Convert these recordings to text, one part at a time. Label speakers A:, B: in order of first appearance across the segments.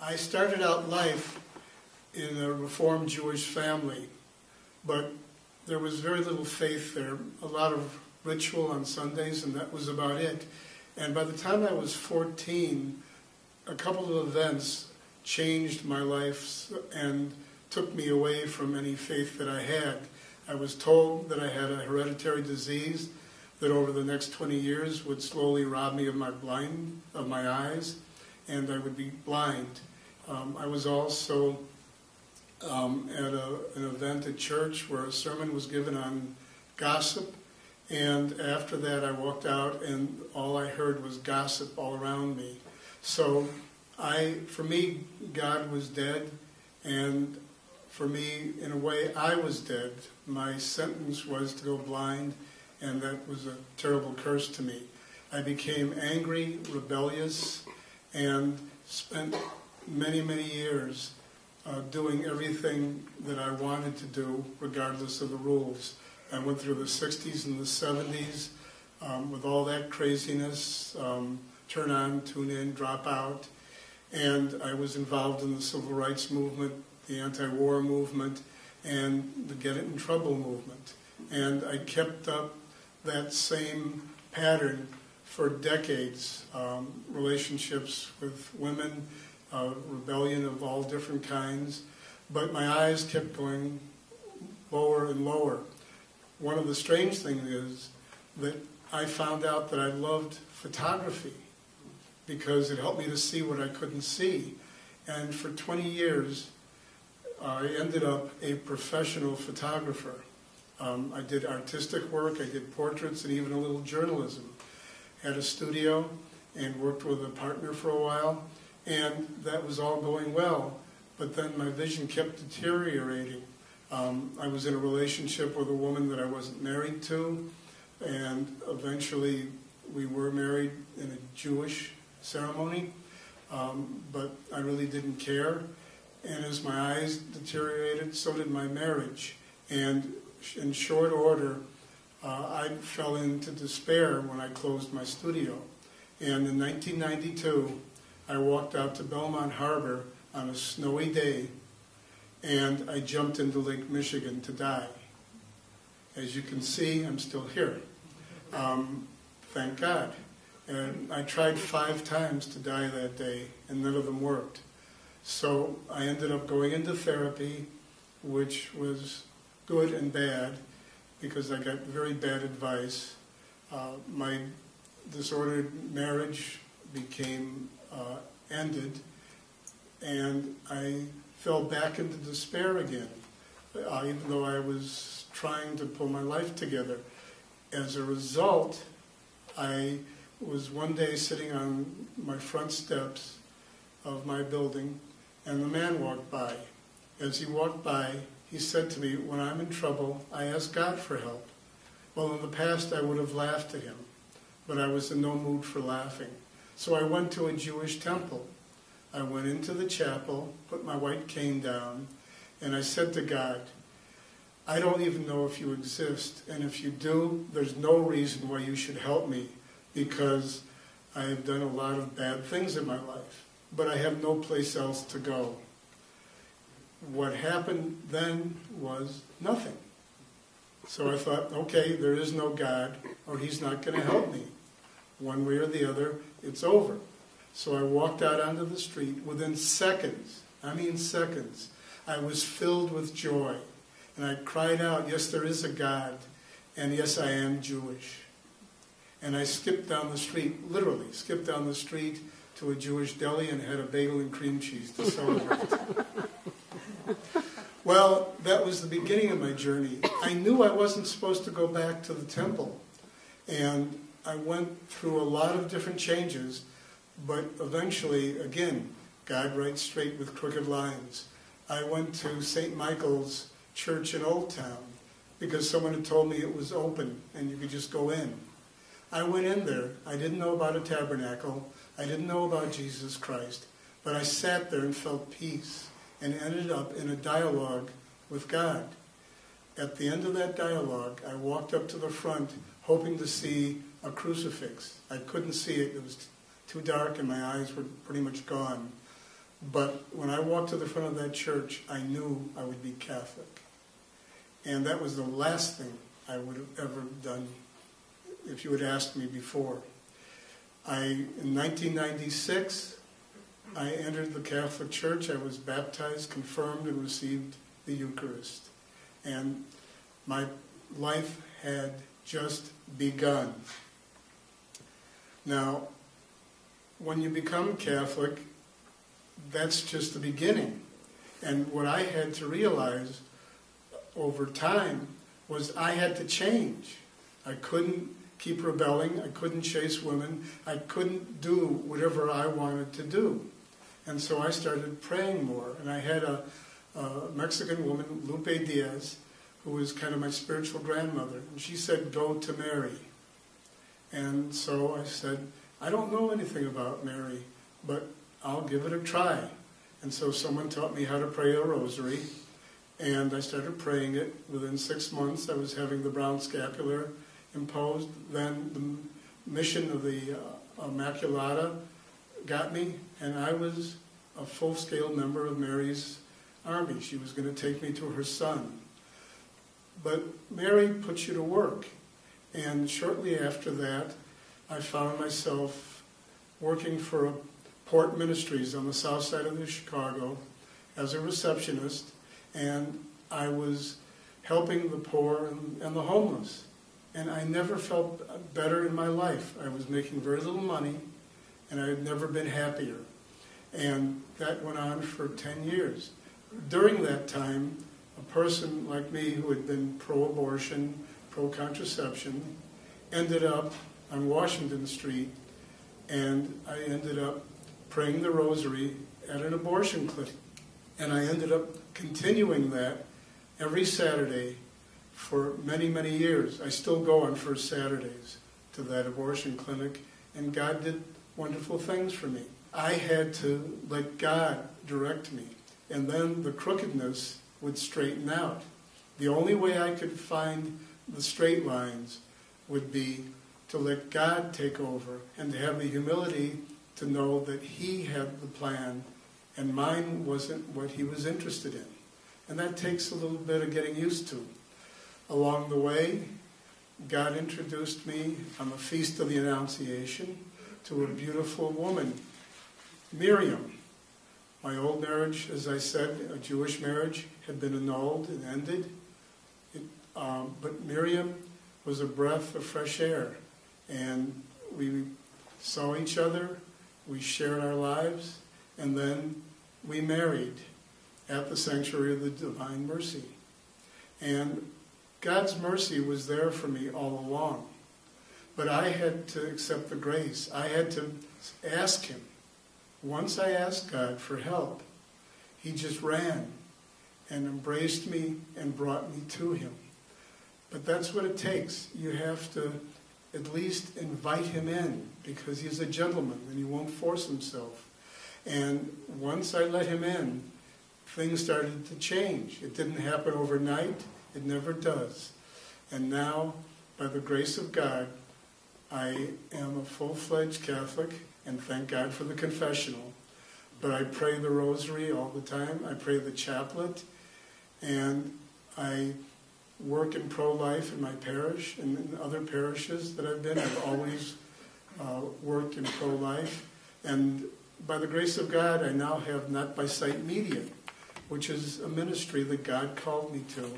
A: I started out life in a Reformed Jewish family, but there was very little faith there, a lot of ritual on Sundays, and that was about it. And by the time I was 14, a couple of events changed my life and took me away from any faith that I had. I was told that I had a hereditary disease that over the next 20 years would slowly rob me of my blind of my eyes and I would be blind. Um, I was also um, at a, an event at church where a sermon was given on gossip and after that I walked out and all I heard was gossip all around me. So I, for me, God was dead and for me, in a way, I was dead. My sentence was to go blind, and that was a terrible curse to me. I became angry, rebellious, and spent many, many years uh, doing everything that I wanted to do, regardless of the rules. I went through the 60s and the 70s um, with all that craziness um, turn on, tune in, drop out. And I was involved in the civil rights movement, the anti-war movement, and the Get It in Trouble movement. And I kept up that same pattern for decades. Um, relationships with women, uh, rebellion of all different kinds, but my eyes kept going lower and lower. One of the strange things is that I found out that I loved photography because it helped me to see what I couldn't see. And for 20 years, I ended up a professional photographer. Um, I did artistic work, I did portraits, and even a little journalism. Had a studio and worked with a partner for a while, and that was all going well. But then my vision kept deteriorating. Um, I was in a relationship with a woman that I wasn't married to, and eventually we were married in a Jewish ceremony, um, but I really didn't care. And as my eyes deteriorated, so did my marriage. And in short order, uh, I fell into despair when I closed my studio. And in 1992, I walked out to Belmont Harbor on a snowy day and I jumped into Lake Michigan to die. As you can see, I'm still here. Um, thank God. And I tried five times to die that day, and none of them worked. So I ended up going into therapy, which was good and bad because I got very bad advice. Uh, my disordered marriage became uh, ended, and I fell back into despair again, uh, even though I was trying to pull my life together. As a result, I was one day sitting on my front steps of my building and the man walked by. As he walked by, he said to me, When I'm in trouble, I ask God for help. Well, in the past, I would have laughed at him, but I was in no mood for laughing. So I went to a Jewish temple. I went into the chapel, put my white cane down, and I said to God, I don't even know if you exist, and if you do, there's no reason why you should help me, because I have done a lot of bad things in my life but I have no place else to go. What happened then was nothing. So I thought, okay, there is no God, or He's not going to help me. One way or the other, it's over. So I walked out onto the street. Within seconds, I mean seconds, I was filled with joy. And I cried out, yes, there is a God, and yes, I am Jewish. And I skipped down the street, literally skipped down the street to a Jewish deli and had a bagel and cream cheese to celebrate. well, that was the beginning of my journey. I knew I wasn't supposed to go back to the temple. And I went through a lot of different changes, but eventually, again, God writes straight with crooked lines. I went to St. Michael's Church in Old Town because someone had told me it was open and you could just go in. I went in there. I didn't know about a tabernacle. I didn't know about Jesus Christ, but I sat there and felt peace and ended up in a dialogue with God. At the end of that dialogue, I walked up to the front hoping to see a crucifix. I couldn't see it. It was too dark and my eyes were pretty much gone. But when I walked to the front of that church, I knew I would be Catholic. And that was the last thing I would have ever done if you had asked me before. In 1996, I entered the Catholic Church. I was baptized, confirmed, and received the Eucharist. And my life had just begun. Now, when you become Catholic, that's just the beginning. And what I had to realize over time was I had to change. I couldn't keep rebelling. I couldn't chase women. I couldn't do whatever I wanted to do. And so I started praying more. And I had a, a Mexican woman, Lupe Diaz, who was kind of my spiritual grandmother. And she said, Go to Mary. And so I said, I don't know anything about Mary, but I'll give it a try. And so someone taught me how to pray a rosary, and I started praying it. Within six months, I was having the brown scapular imposed. Then the mission of the uh, Immaculata got me, and I was a full-scale member of Mary's army. She was going to take me to her son. But Mary puts you to work. And shortly after that, I found myself working for Port Ministries on the south side of New Chicago as a receptionist, and I was helping the poor and, and the homeless. And I never felt better in my life. I was making very little money, and I had never been happier. And that went on for 10 years. During that time, a person like me who had been pro abortion, pro contraception, ended up on Washington Street, and I ended up praying the rosary at an abortion clinic. And I ended up continuing that every Saturday for many, many years. I still go on first Saturdays to that abortion clinic, and God did wonderful things for me. I had to let God direct me, and then the crookedness would straighten out. The only way I could find the straight lines would be to let God take over and to have the humility to know that He had the plan and mine wasn't what He was interested in. And that takes a little bit of getting used to. Along the way, God introduced me on the Feast of the Annunciation to a beautiful woman, Miriam. My old marriage, as I said, a Jewish marriage, had been annulled and ended. It, um, but Miriam was a breath of fresh air. And we saw each other, we shared our lives, and then we married at the Sanctuary of the Divine Mercy. And God's mercy was there for me all along. But I had to accept the grace. I had to ask Him. Once I asked God for help, He just ran and embraced me and brought me to Him. But that's what it takes. You have to at least invite him in because he's a gentleman and he won't force himself. And once I let him in, things started to change. It didn't happen overnight, it never does. And now, by the grace of God, I am a full fledged Catholic, and thank God for the confessional. But I pray the rosary all the time, I pray the chaplet, and I work in pro-life in my parish and in other parishes that I've been. I've always uh, worked in pro-life. And by the grace of God, I now have Not by Sight Media, which is a ministry that God called me to,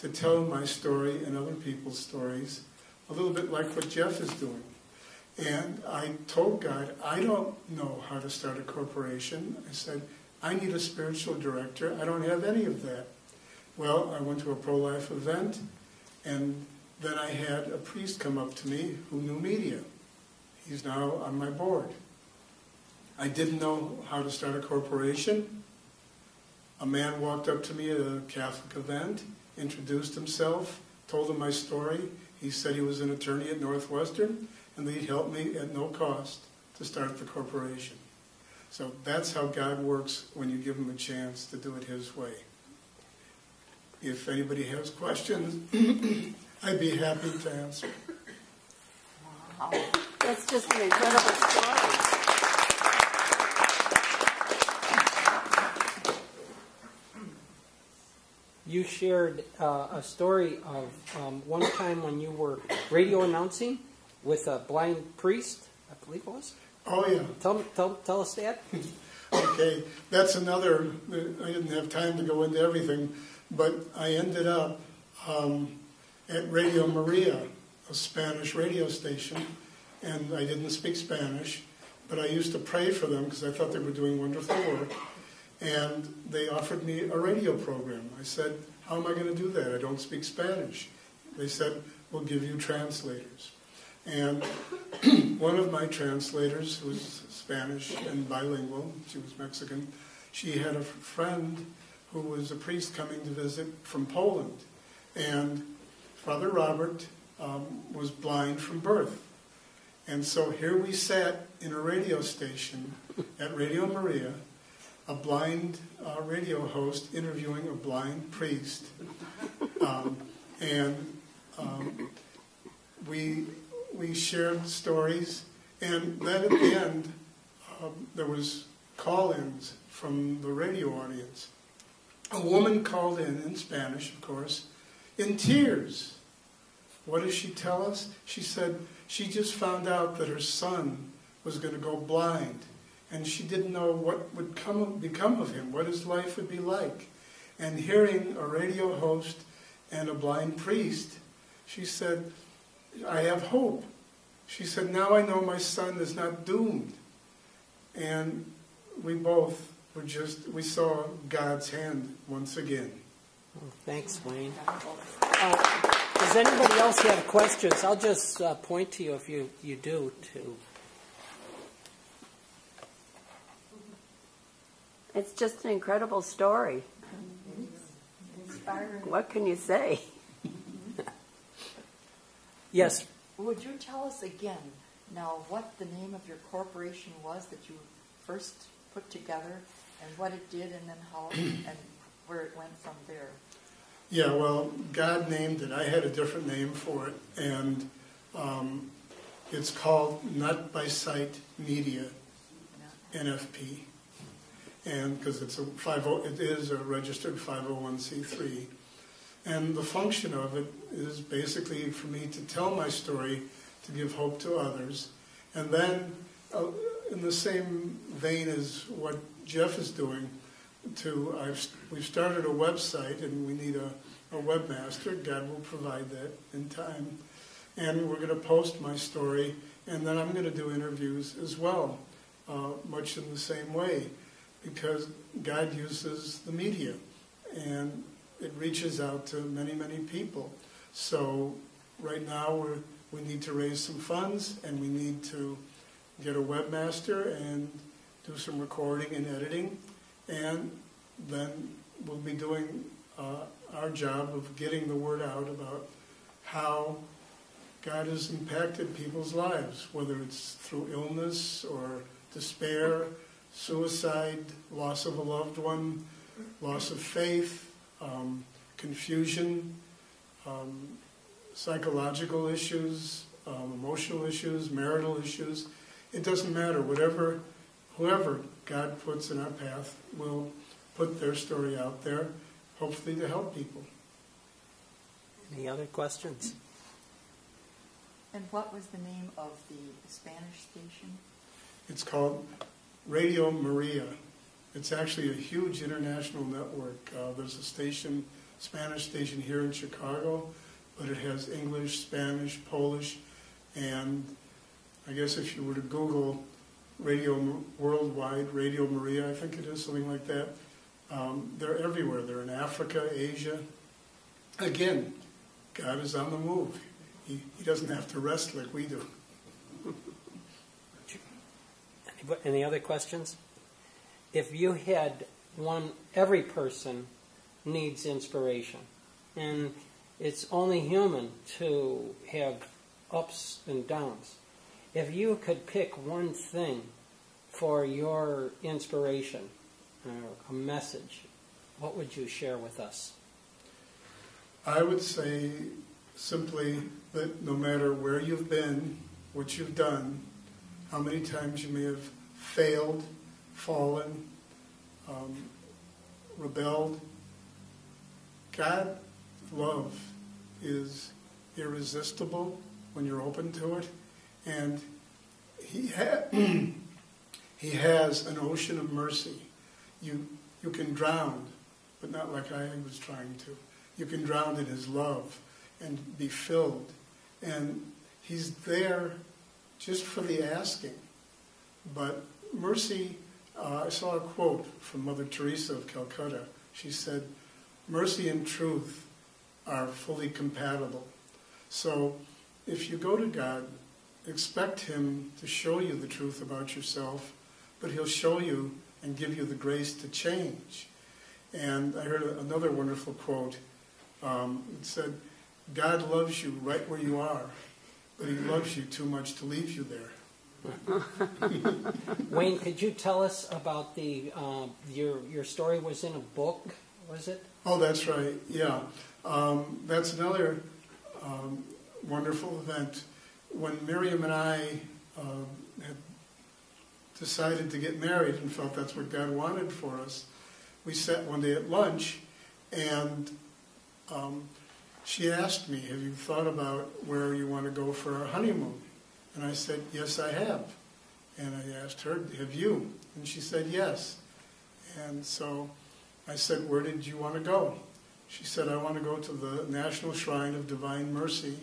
A: to tell my story and other people's stories, a little bit like what Jeff is doing. And I told God, I don't know how to start a corporation. I said, I need a spiritual director. I don't have any of that. Well, I went to a pro-life event, and then I had a priest come up to me who knew media. He's now on my board. I didn't know how to start a corporation. A man walked up to me at a Catholic event, introduced himself, told him my story. He said he was an attorney at Northwestern, and that he'd help me at no cost to start the corporation. So that's how God works when you give him a chance to do it his way. If anybody has questions, I'd be happy to answer.
B: Wow. That's just an incredible story.
C: You shared uh, a story of um, one time when you were radio announcing with a blind priest, I believe it was.
A: Oh, yeah.
C: Tell, tell, tell us that.
A: Okay, that's another, I didn't have time to go into everything, but I ended up um, at Radio Maria, a Spanish radio station, and I didn't speak Spanish, but I used to pray for them because I thought they were doing wonderful work. And they offered me a radio program. I said, How am I going to do that? I don't speak Spanish. They said, We'll give you translators. And one of my translators, who was Spanish and bilingual, she was Mexican, she had a friend who was a priest coming to visit from Poland. And Father Robert um, was blind from birth. And so here we sat in a radio station at Radio Maria, a blind uh, radio host interviewing a blind priest. Um, and um, we, we shared stories. And then at the end, um, there was call-ins from the radio audience. A woman called in, in Spanish, of course, in tears. What does she tell us? She said she just found out that her son was going to go blind, and she didn't know what would come, become of him, what his life would be like. And hearing a radio host and a blind priest, she said, I have hope. She said, Now I know my son is not doomed. And we both were just, we saw God's hand once again.
C: Thanks, Wayne. Uh, does anybody else have questions? I'll just uh, point to you if you, you do to.
B: It's just an incredible story.
D: Inspiring.
B: What can you say?
C: Yes,
D: Would you tell us again now what the name of your corporation was that you first put together and what it did and then how and where it went from there?
A: Yeah, well, God named it. I had a different name for it, and um, it's called Not by Sight Media, NFP, and because it's a 50, it is a registered 501c3, and the function of it is basically for me to tell my story, to give hope to others, and then uh, in the same vein as what Jeff is doing, to I've we've started a website and we need a, a webmaster. God will provide that in time, and we're going to post my story, and then I'm going to do interviews as well, uh, much in the same way, because God uses the media, and it reaches out to many many people. So right now we're we need to raise some funds, and we need to get a webmaster and do some recording and editing and then we'll be doing uh, our job of getting the word out about how God has impacted people's lives, whether it's through illness or despair, suicide, loss of a loved one, loss of faith, um, confusion, um, psychological issues, um, emotional issues, marital issues. It doesn't matter. Whatever, whoever God puts in our path will put their story out there, hopefully to help people.
C: any other questions?
D: And what was the name of the Spanish station?
A: It's called Radio Maria. It's actually a huge international network. Uh, there's a station, Spanish station here in Chicago, but it has English, Spanish, Polish, and I guess if you were to Google Radio Worldwide, Radio Maria, I think it is, something like that, um, they're everywhere. They're in Africa, Asia. Again, God is on the move. He, he doesn't have to rest like we do.
C: Any- other questions? If you had one, every person needs inspiration, and it's only human to have ups and downs. If you could pick one thing for your inspiration, a message, what would you share with us?
A: I would say simply that no matter where you've been, what you've done, how many times you may have failed, fallen, um, rebelled, God love is irresistible when you're open to it, and He ha- He has an ocean of mercy. You you can drown, but not like I was trying to. You can drown in His love and be filled, and He's there just for the asking. But mercy, uh, I saw a quote from Mother Teresa of Calcutta. She said, Mercy and truth are fully compatible. So if you go to God, expect Him to show you the truth about yourself, but He'll show you and give you the grace to change. And I heard another wonderful quote. Um, it said, God loves you right where you are, but He loves you too much to leave you there.
C: Wayne, could you tell us about the um, your your story was in a book, was it?
A: Oh, that's right. Yeah, um, that's another um, wonderful event. When Miriam and I um had decided to get married and felt that's what God wanted for us, we sat one day at lunch, and um, she asked me, "Have you thought about where you want to go for our honeymoon?" And I said, "Yes, I have." And I asked her, "Have you?" And she said, "Yes." And so I said, Where did you want to go? She said, I want to go to the National Shrine of Divine Mercy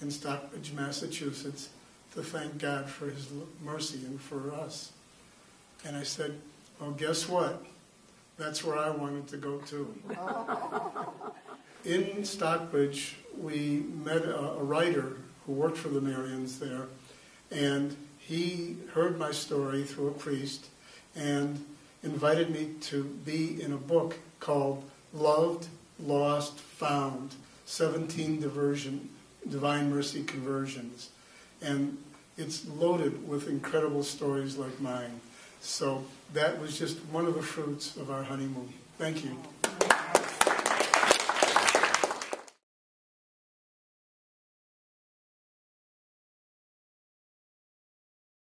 A: in Stockbridge, Massachusetts, to thank God for His mercy and for us. And I said, Well, guess what? That's where I wanted to go too. In Stockbridge, we met a, a writer who worked for the Marians there, and he heard my story through a priest and invited me to be in a book called Loved, Lost, Found 17 Diversion, Divine Mercy Conversions. And it's loaded with incredible stories like mine. So that was just one of the fruits of our honeymoon. Thank you.